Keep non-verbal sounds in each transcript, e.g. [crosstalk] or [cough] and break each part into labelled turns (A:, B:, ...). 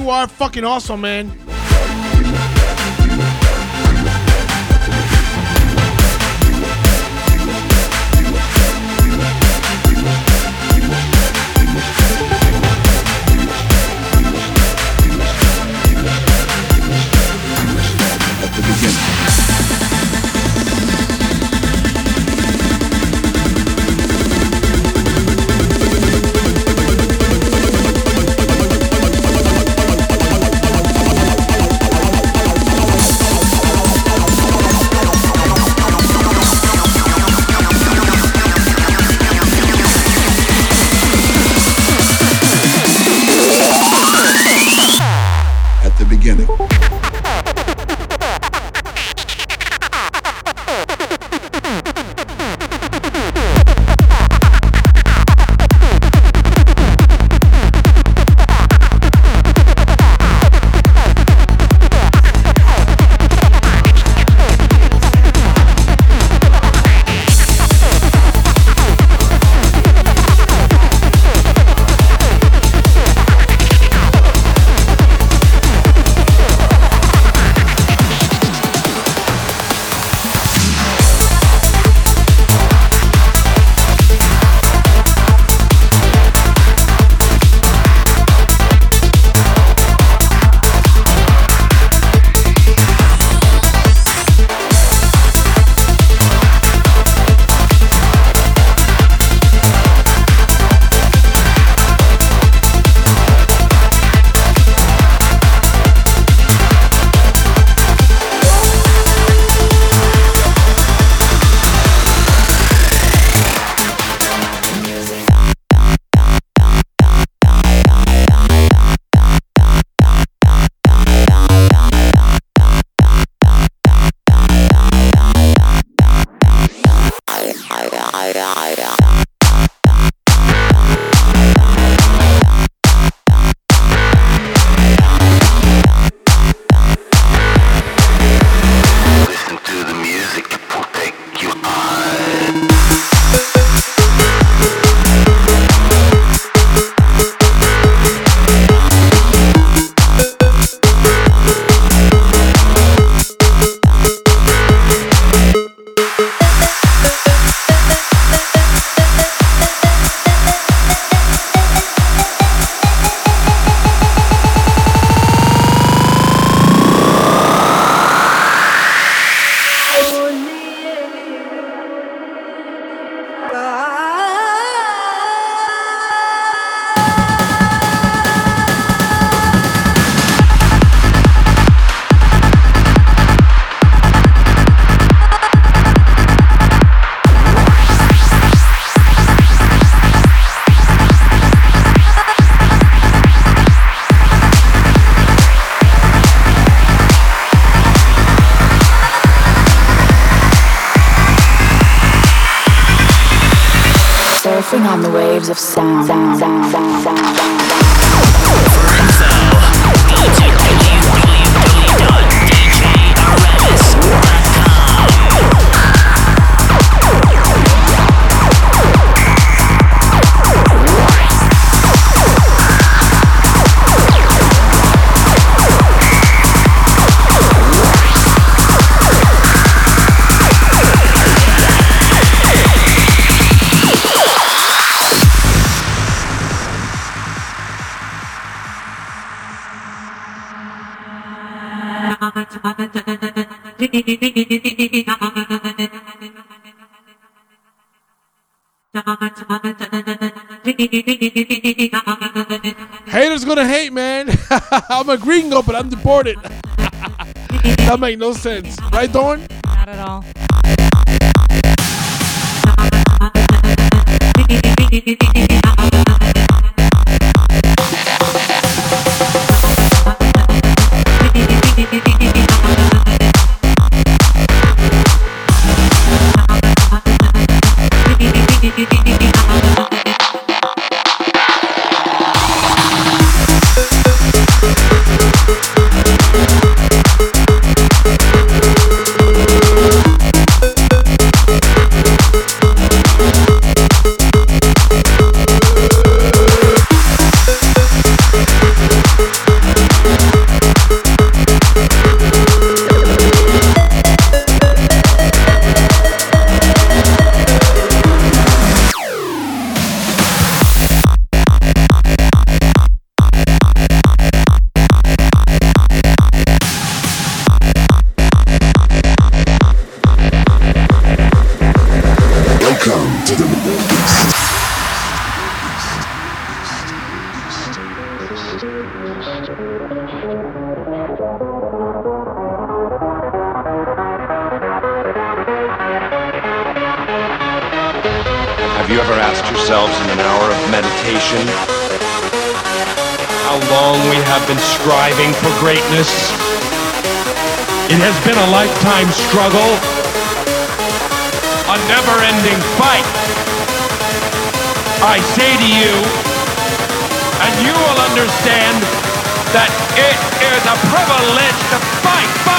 A: You are fucking awesome, man. Haters gonna hate, man. [laughs] I'm a gringo, but I'm deported. [laughs] that make no sense, right, Dorn?
B: Not at all. [laughs] struggle, a never ending fight. I say to you, and you will understand that it is a privilege to fight.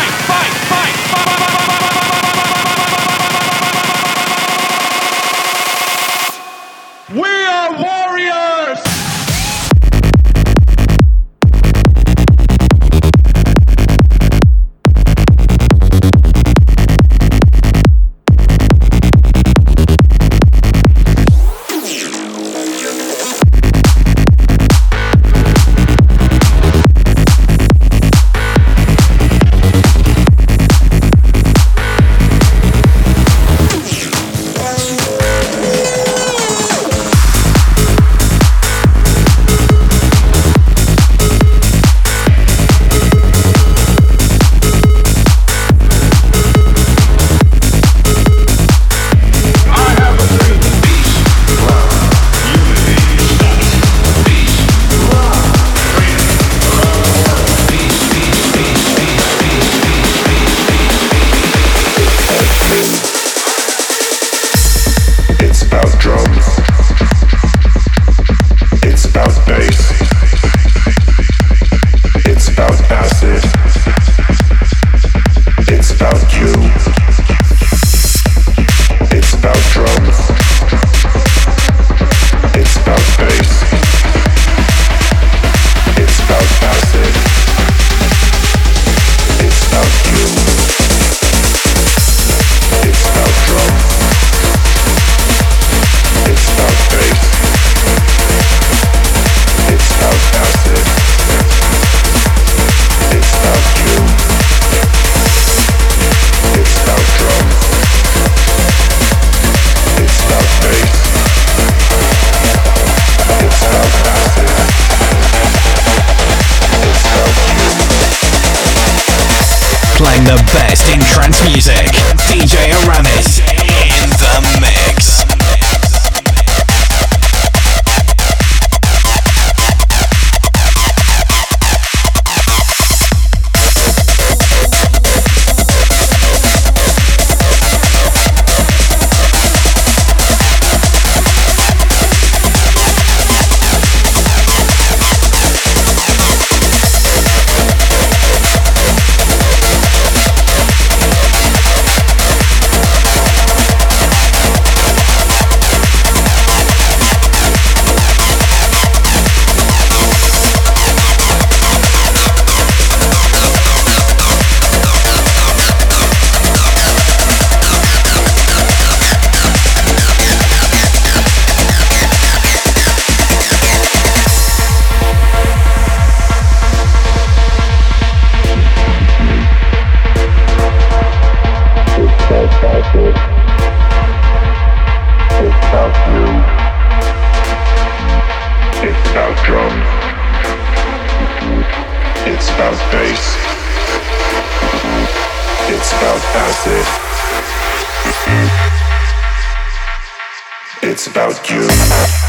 C: without you.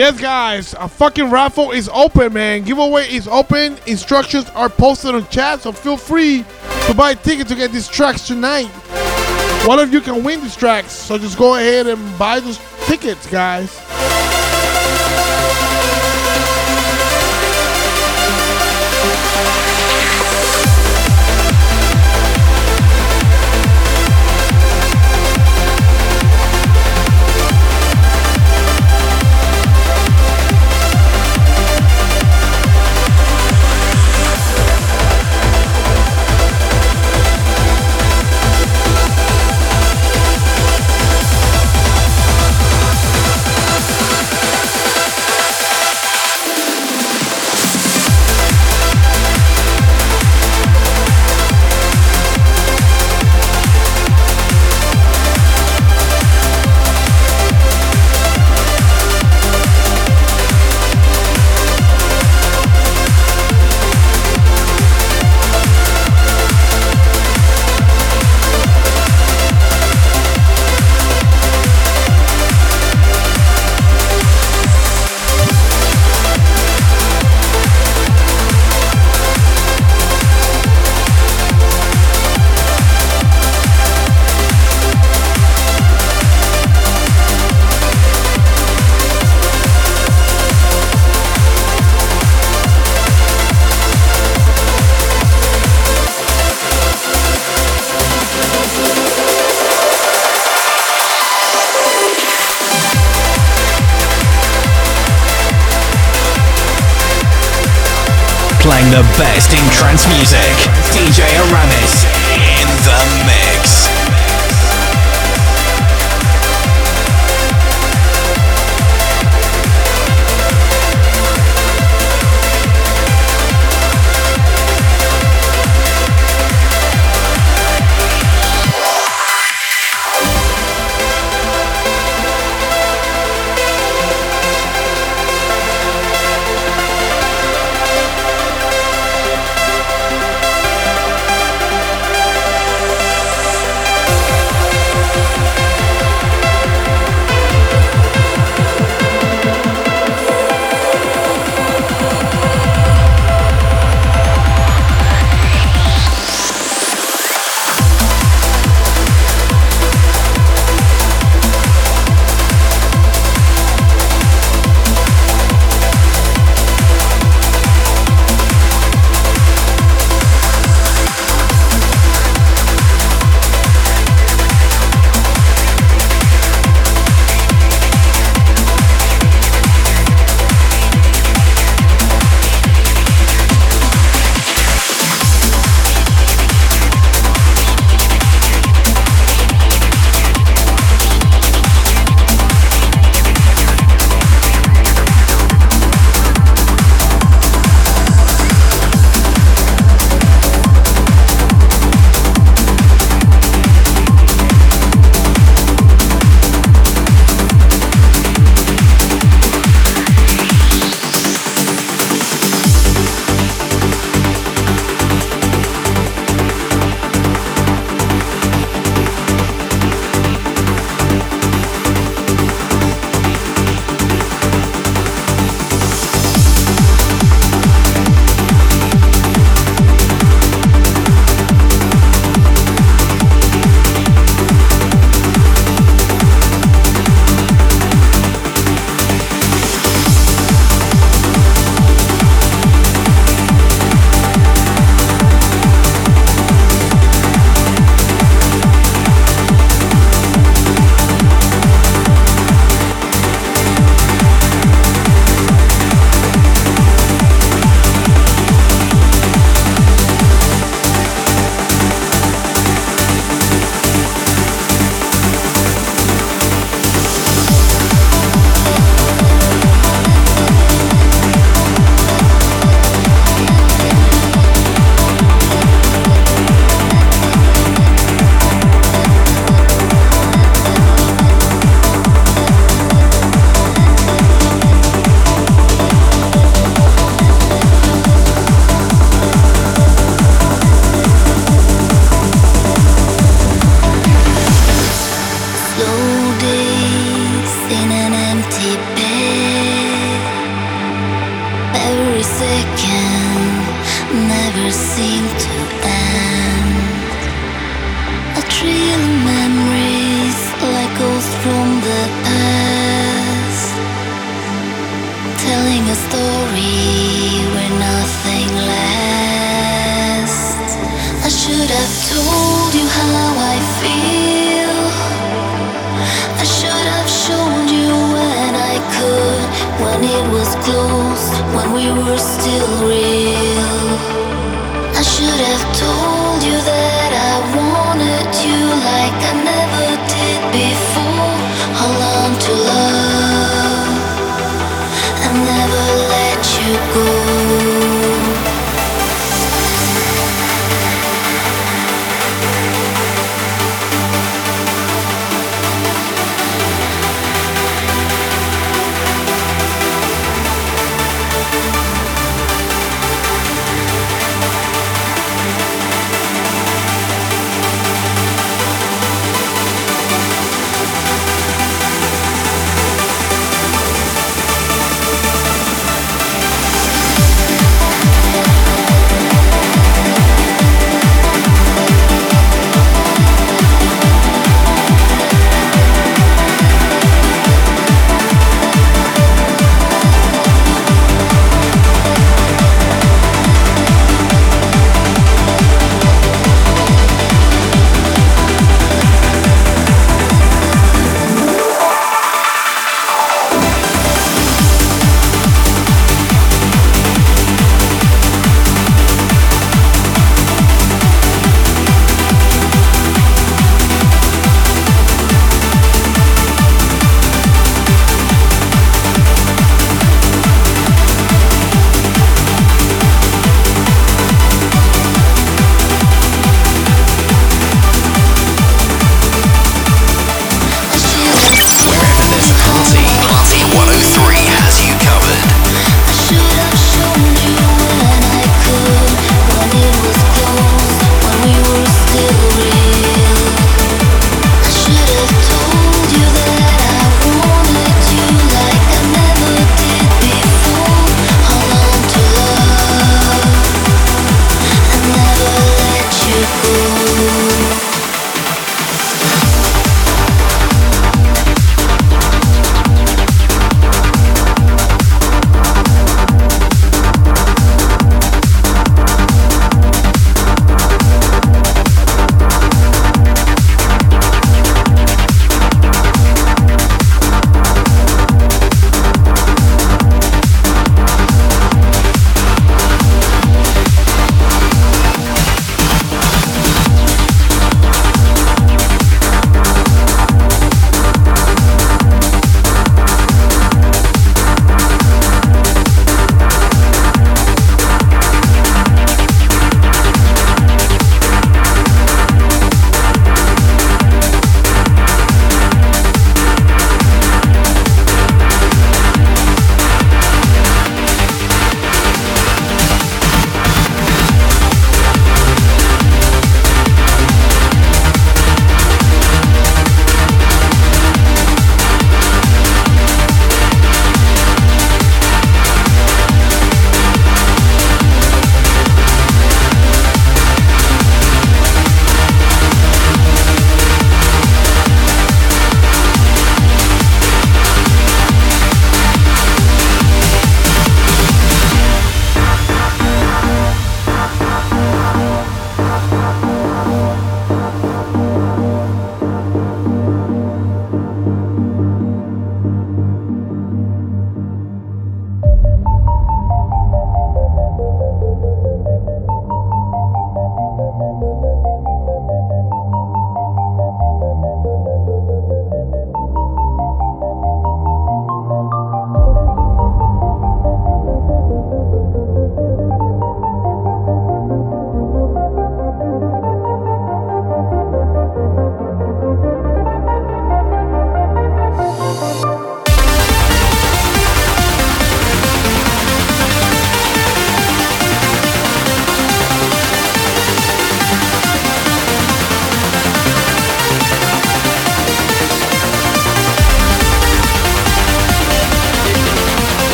A: Yes, guys, a fucking raffle is open, man. Giveaway is open. Instructions are posted on chat, so feel free to buy a ticket to get these tracks tonight. One of you can win these tracks, so just go ahead and buy those tickets, guys.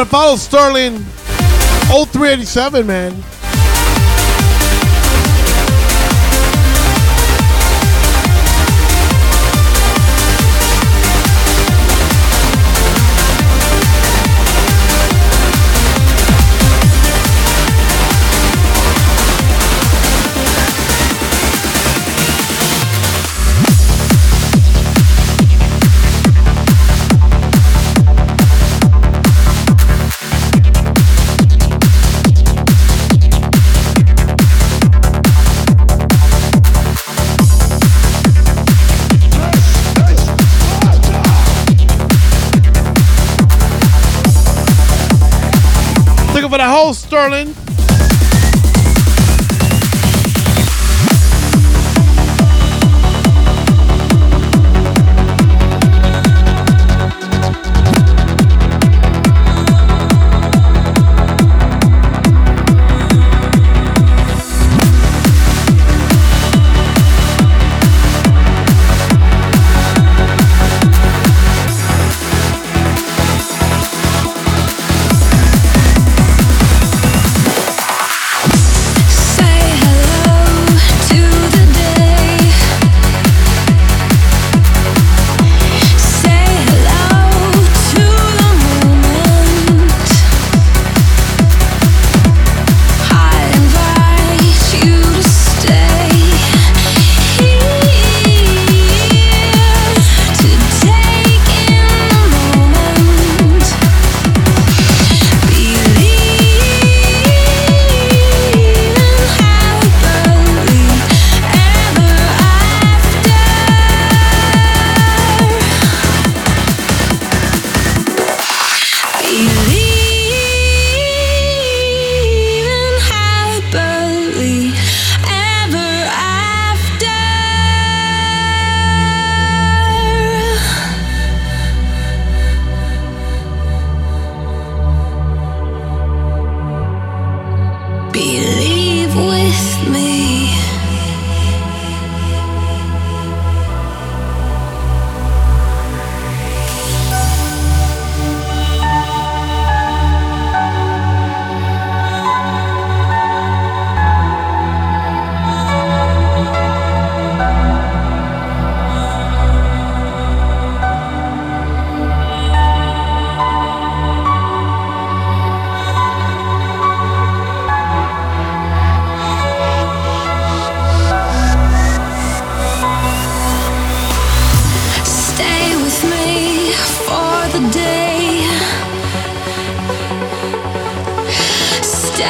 D: but I follow Sterling 0387, man. the host, Sterling.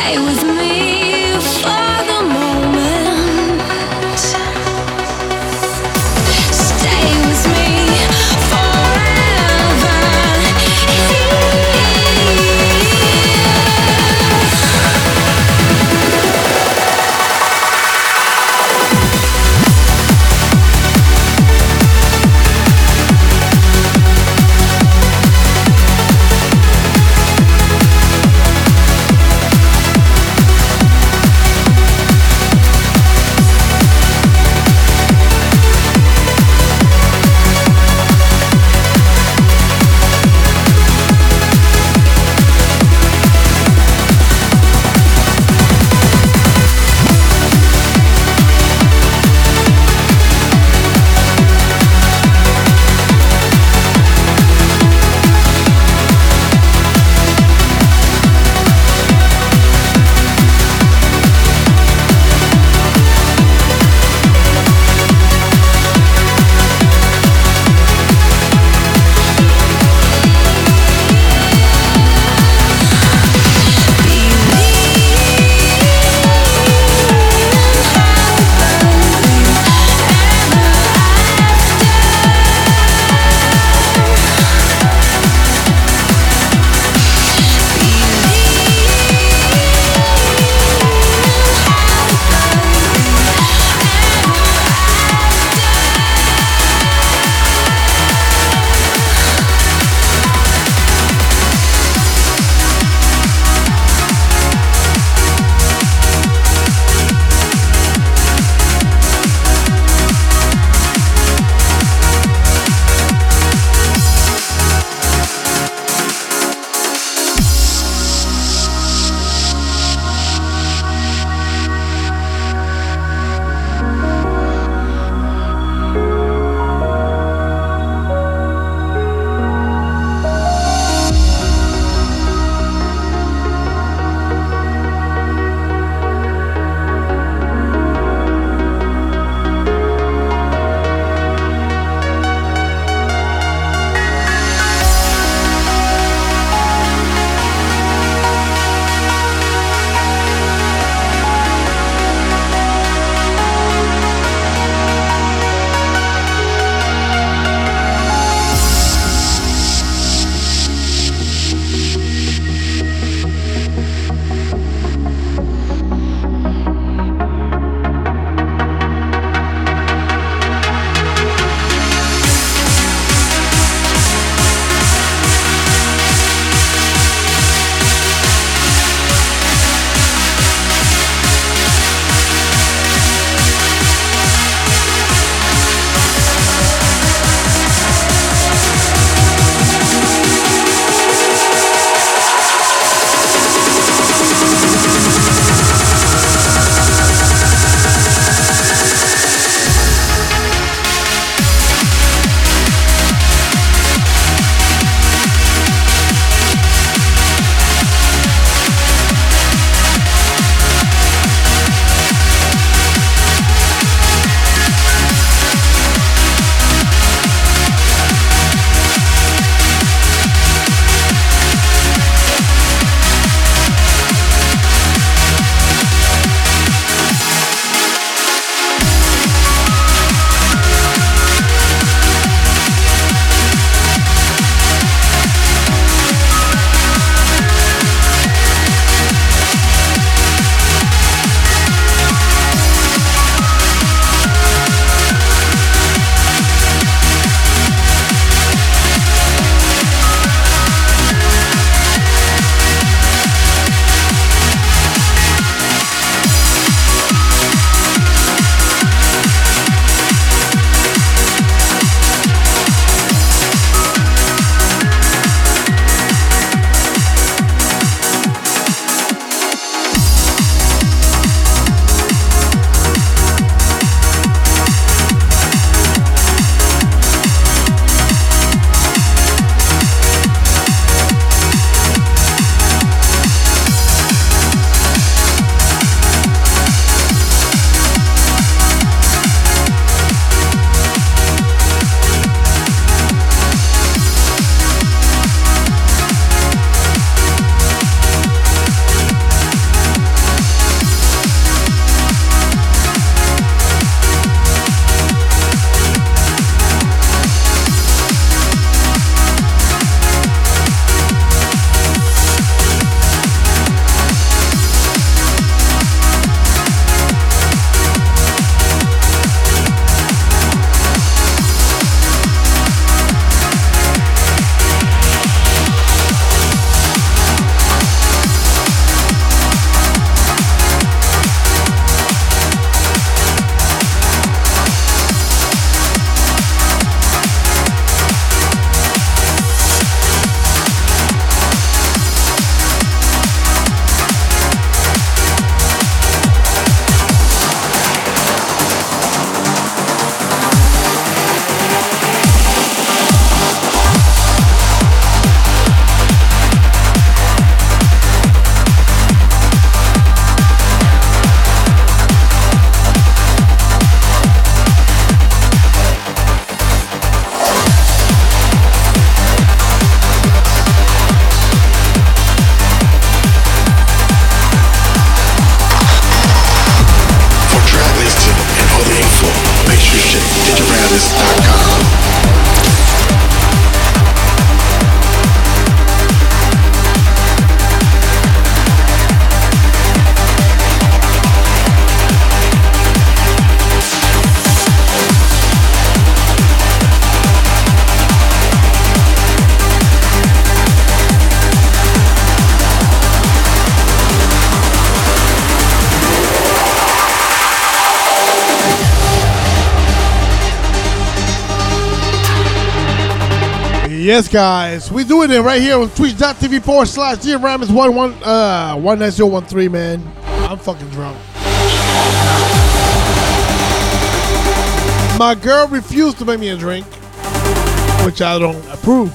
E: stay with me
A: Yes, guys. We doing it right here on twitch.tv forward slash Ramis one one uh one nine zero one three man. I'm fucking drunk. My girl refused to make me a drink, which I don't approve.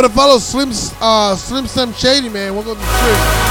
D: For the follow, Slim uh, Slim Sam Shady, man. Welcome to the stream.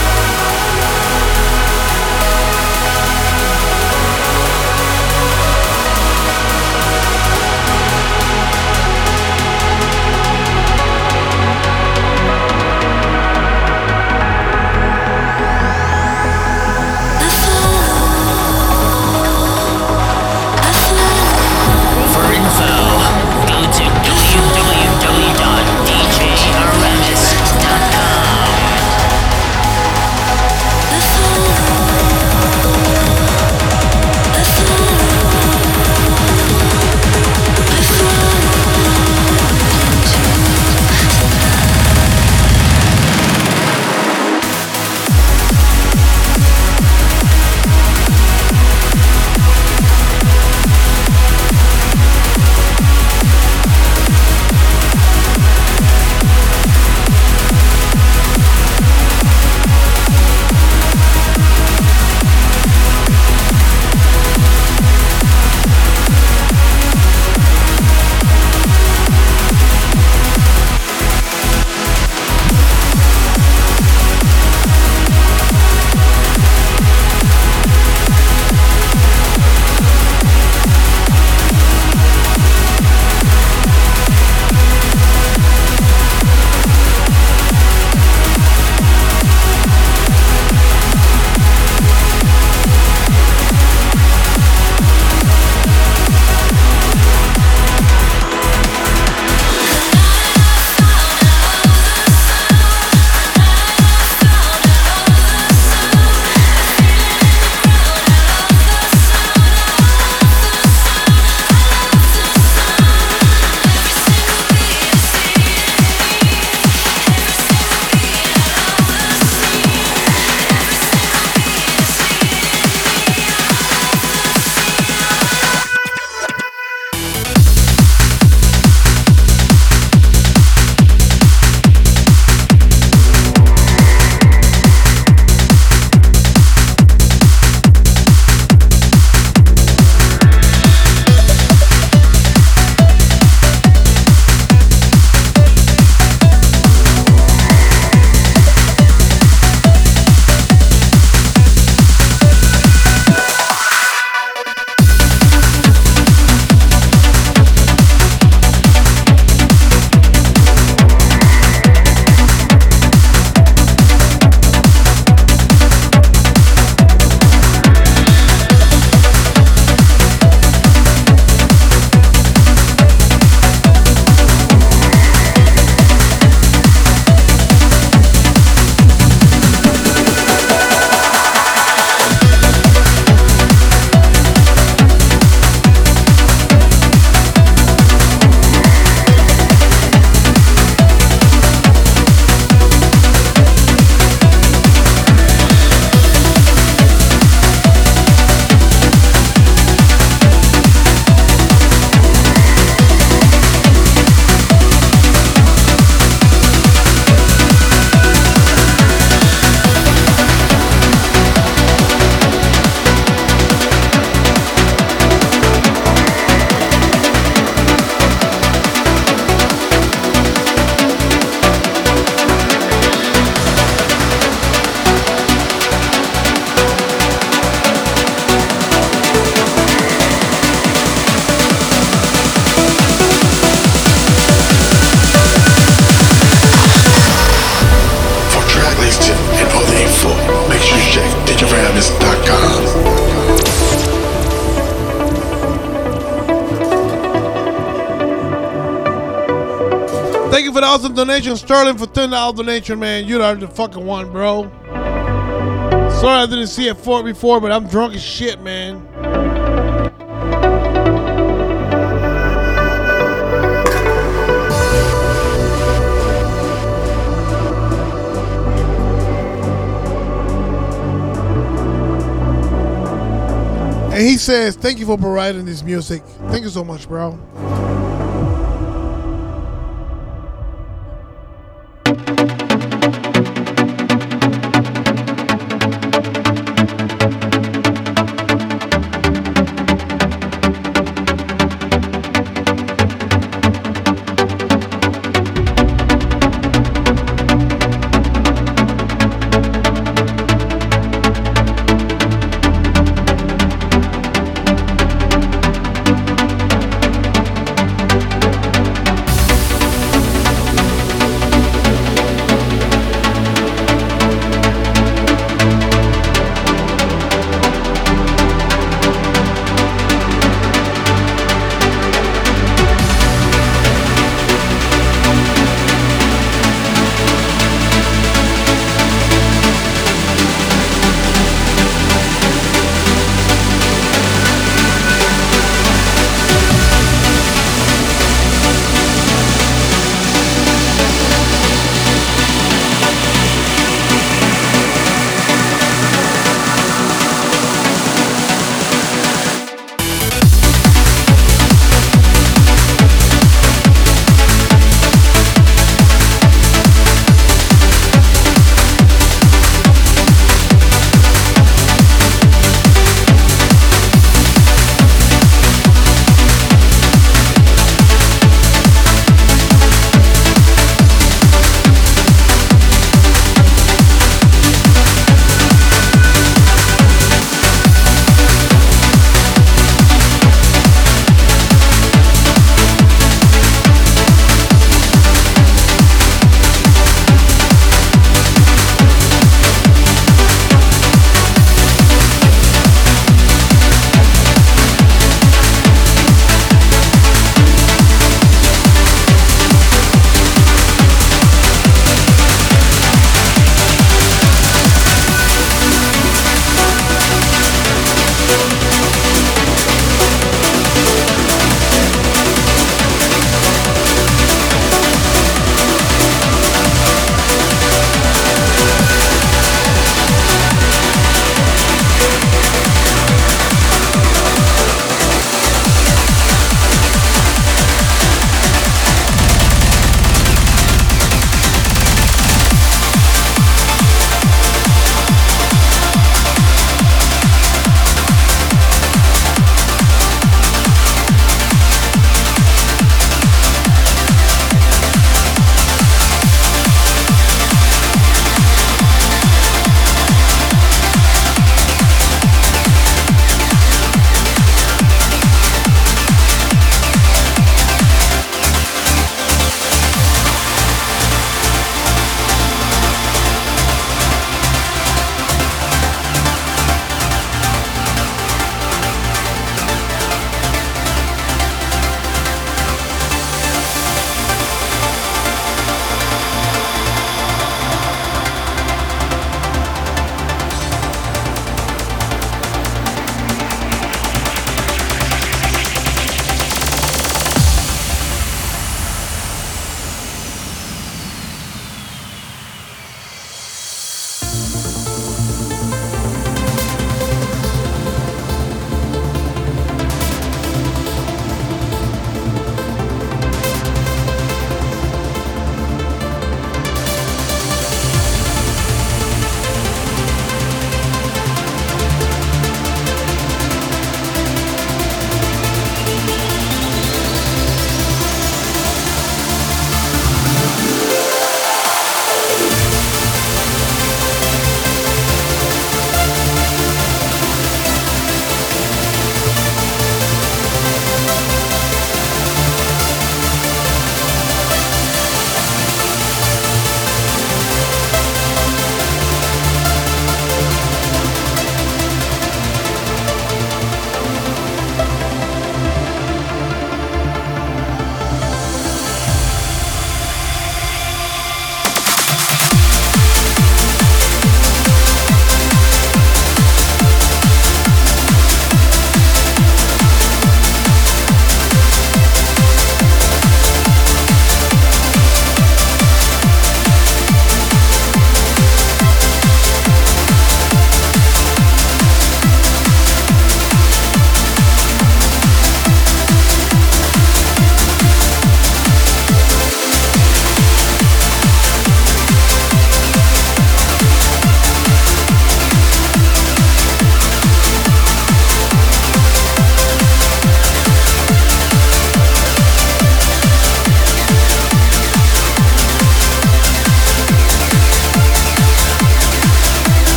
D: Sterling, for ten dollar donation, man. You are the fucking one, bro. Sorry I didn't see it for before, but I'm drunk as shit, man. And he says, "Thank you for providing this music. Thank you so much, bro."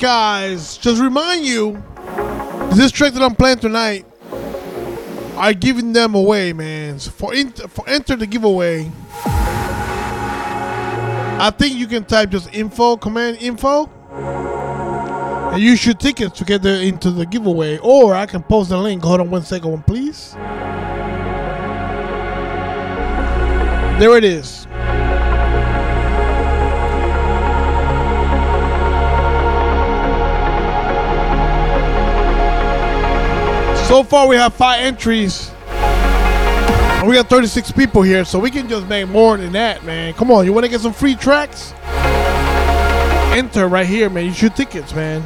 A: Guys. Just remind you, this track that I'm playing tonight, I'm giving them away, man. So for in, for enter the giveaway, I think you can type just info, command info, and you should tickets to get into the giveaway. Or I can post the link. Hold on one second, please. There it is. So far, we have five entries. And we got 36 people here, so we can just make more than that, man. Come on, you want to get some free tracks? Enter right here, man. You shoot tickets, man.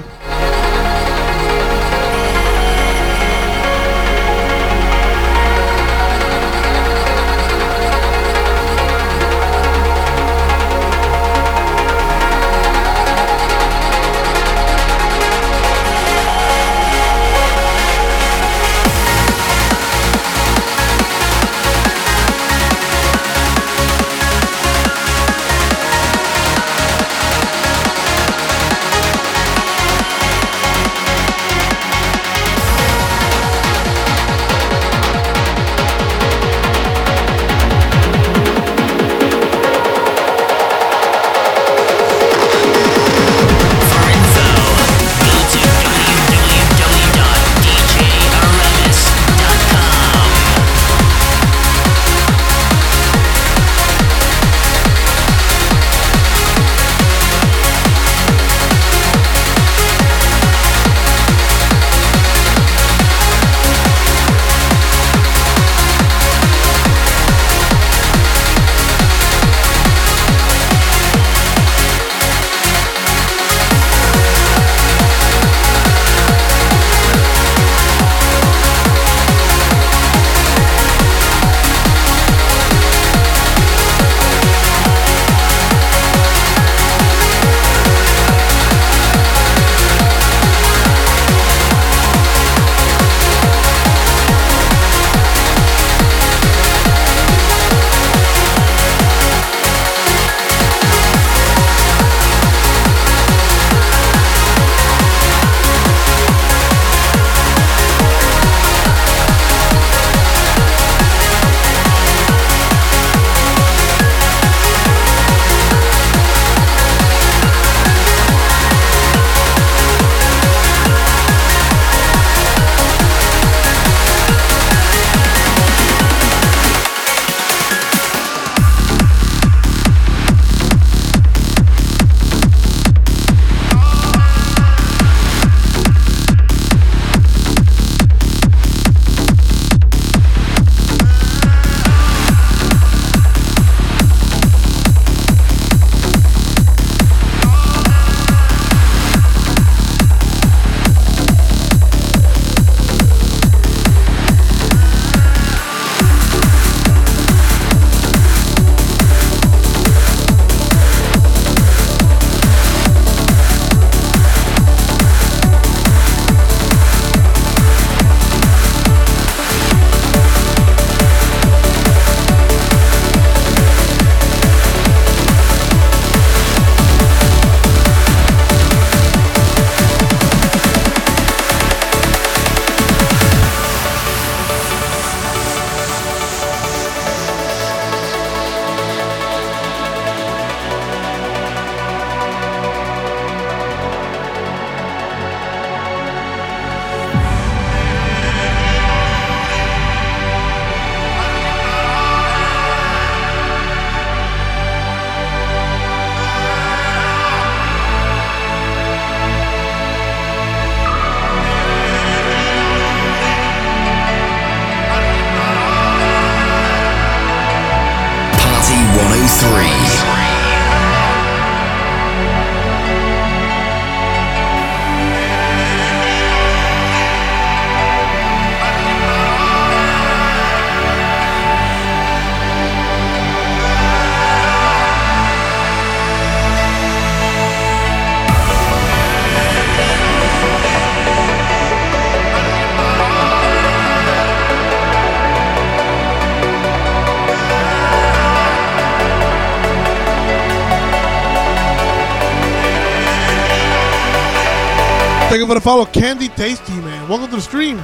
A: Thank you for the follow, Candy Tasty, man. Welcome to the stream.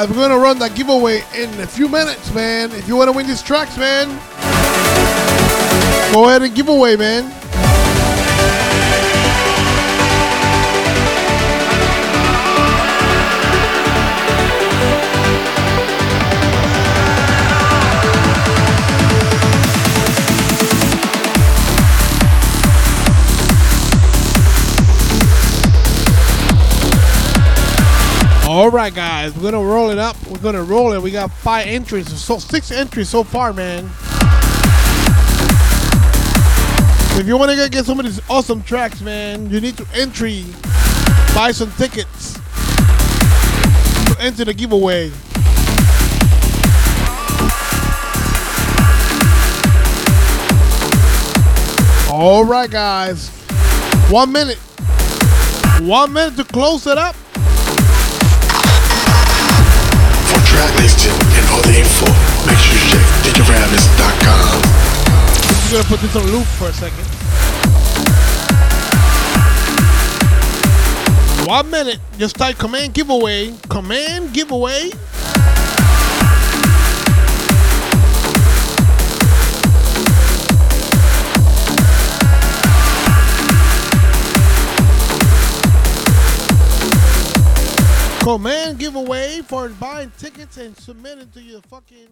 A: Guys, we're gonna run that giveaway in a few minutes, man. If you wanna win these tracks, man, go ahead and give away, man. All right, guys, we're gonna roll it up. We're gonna roll it. We got five entries, so six entries so far, man. If you want to get some of these awesome tracks, man, you need to entry, buy some tickets to enter the giveaway. All right, guys, one minute, one minute to close it up.
F: Track listing and other info, make sure you check.
A: I'm gonna put this on loop for a second. One minute. Just type command giveaway. Command giveaway. Command giveaway for buying tickets and submitting to your fucking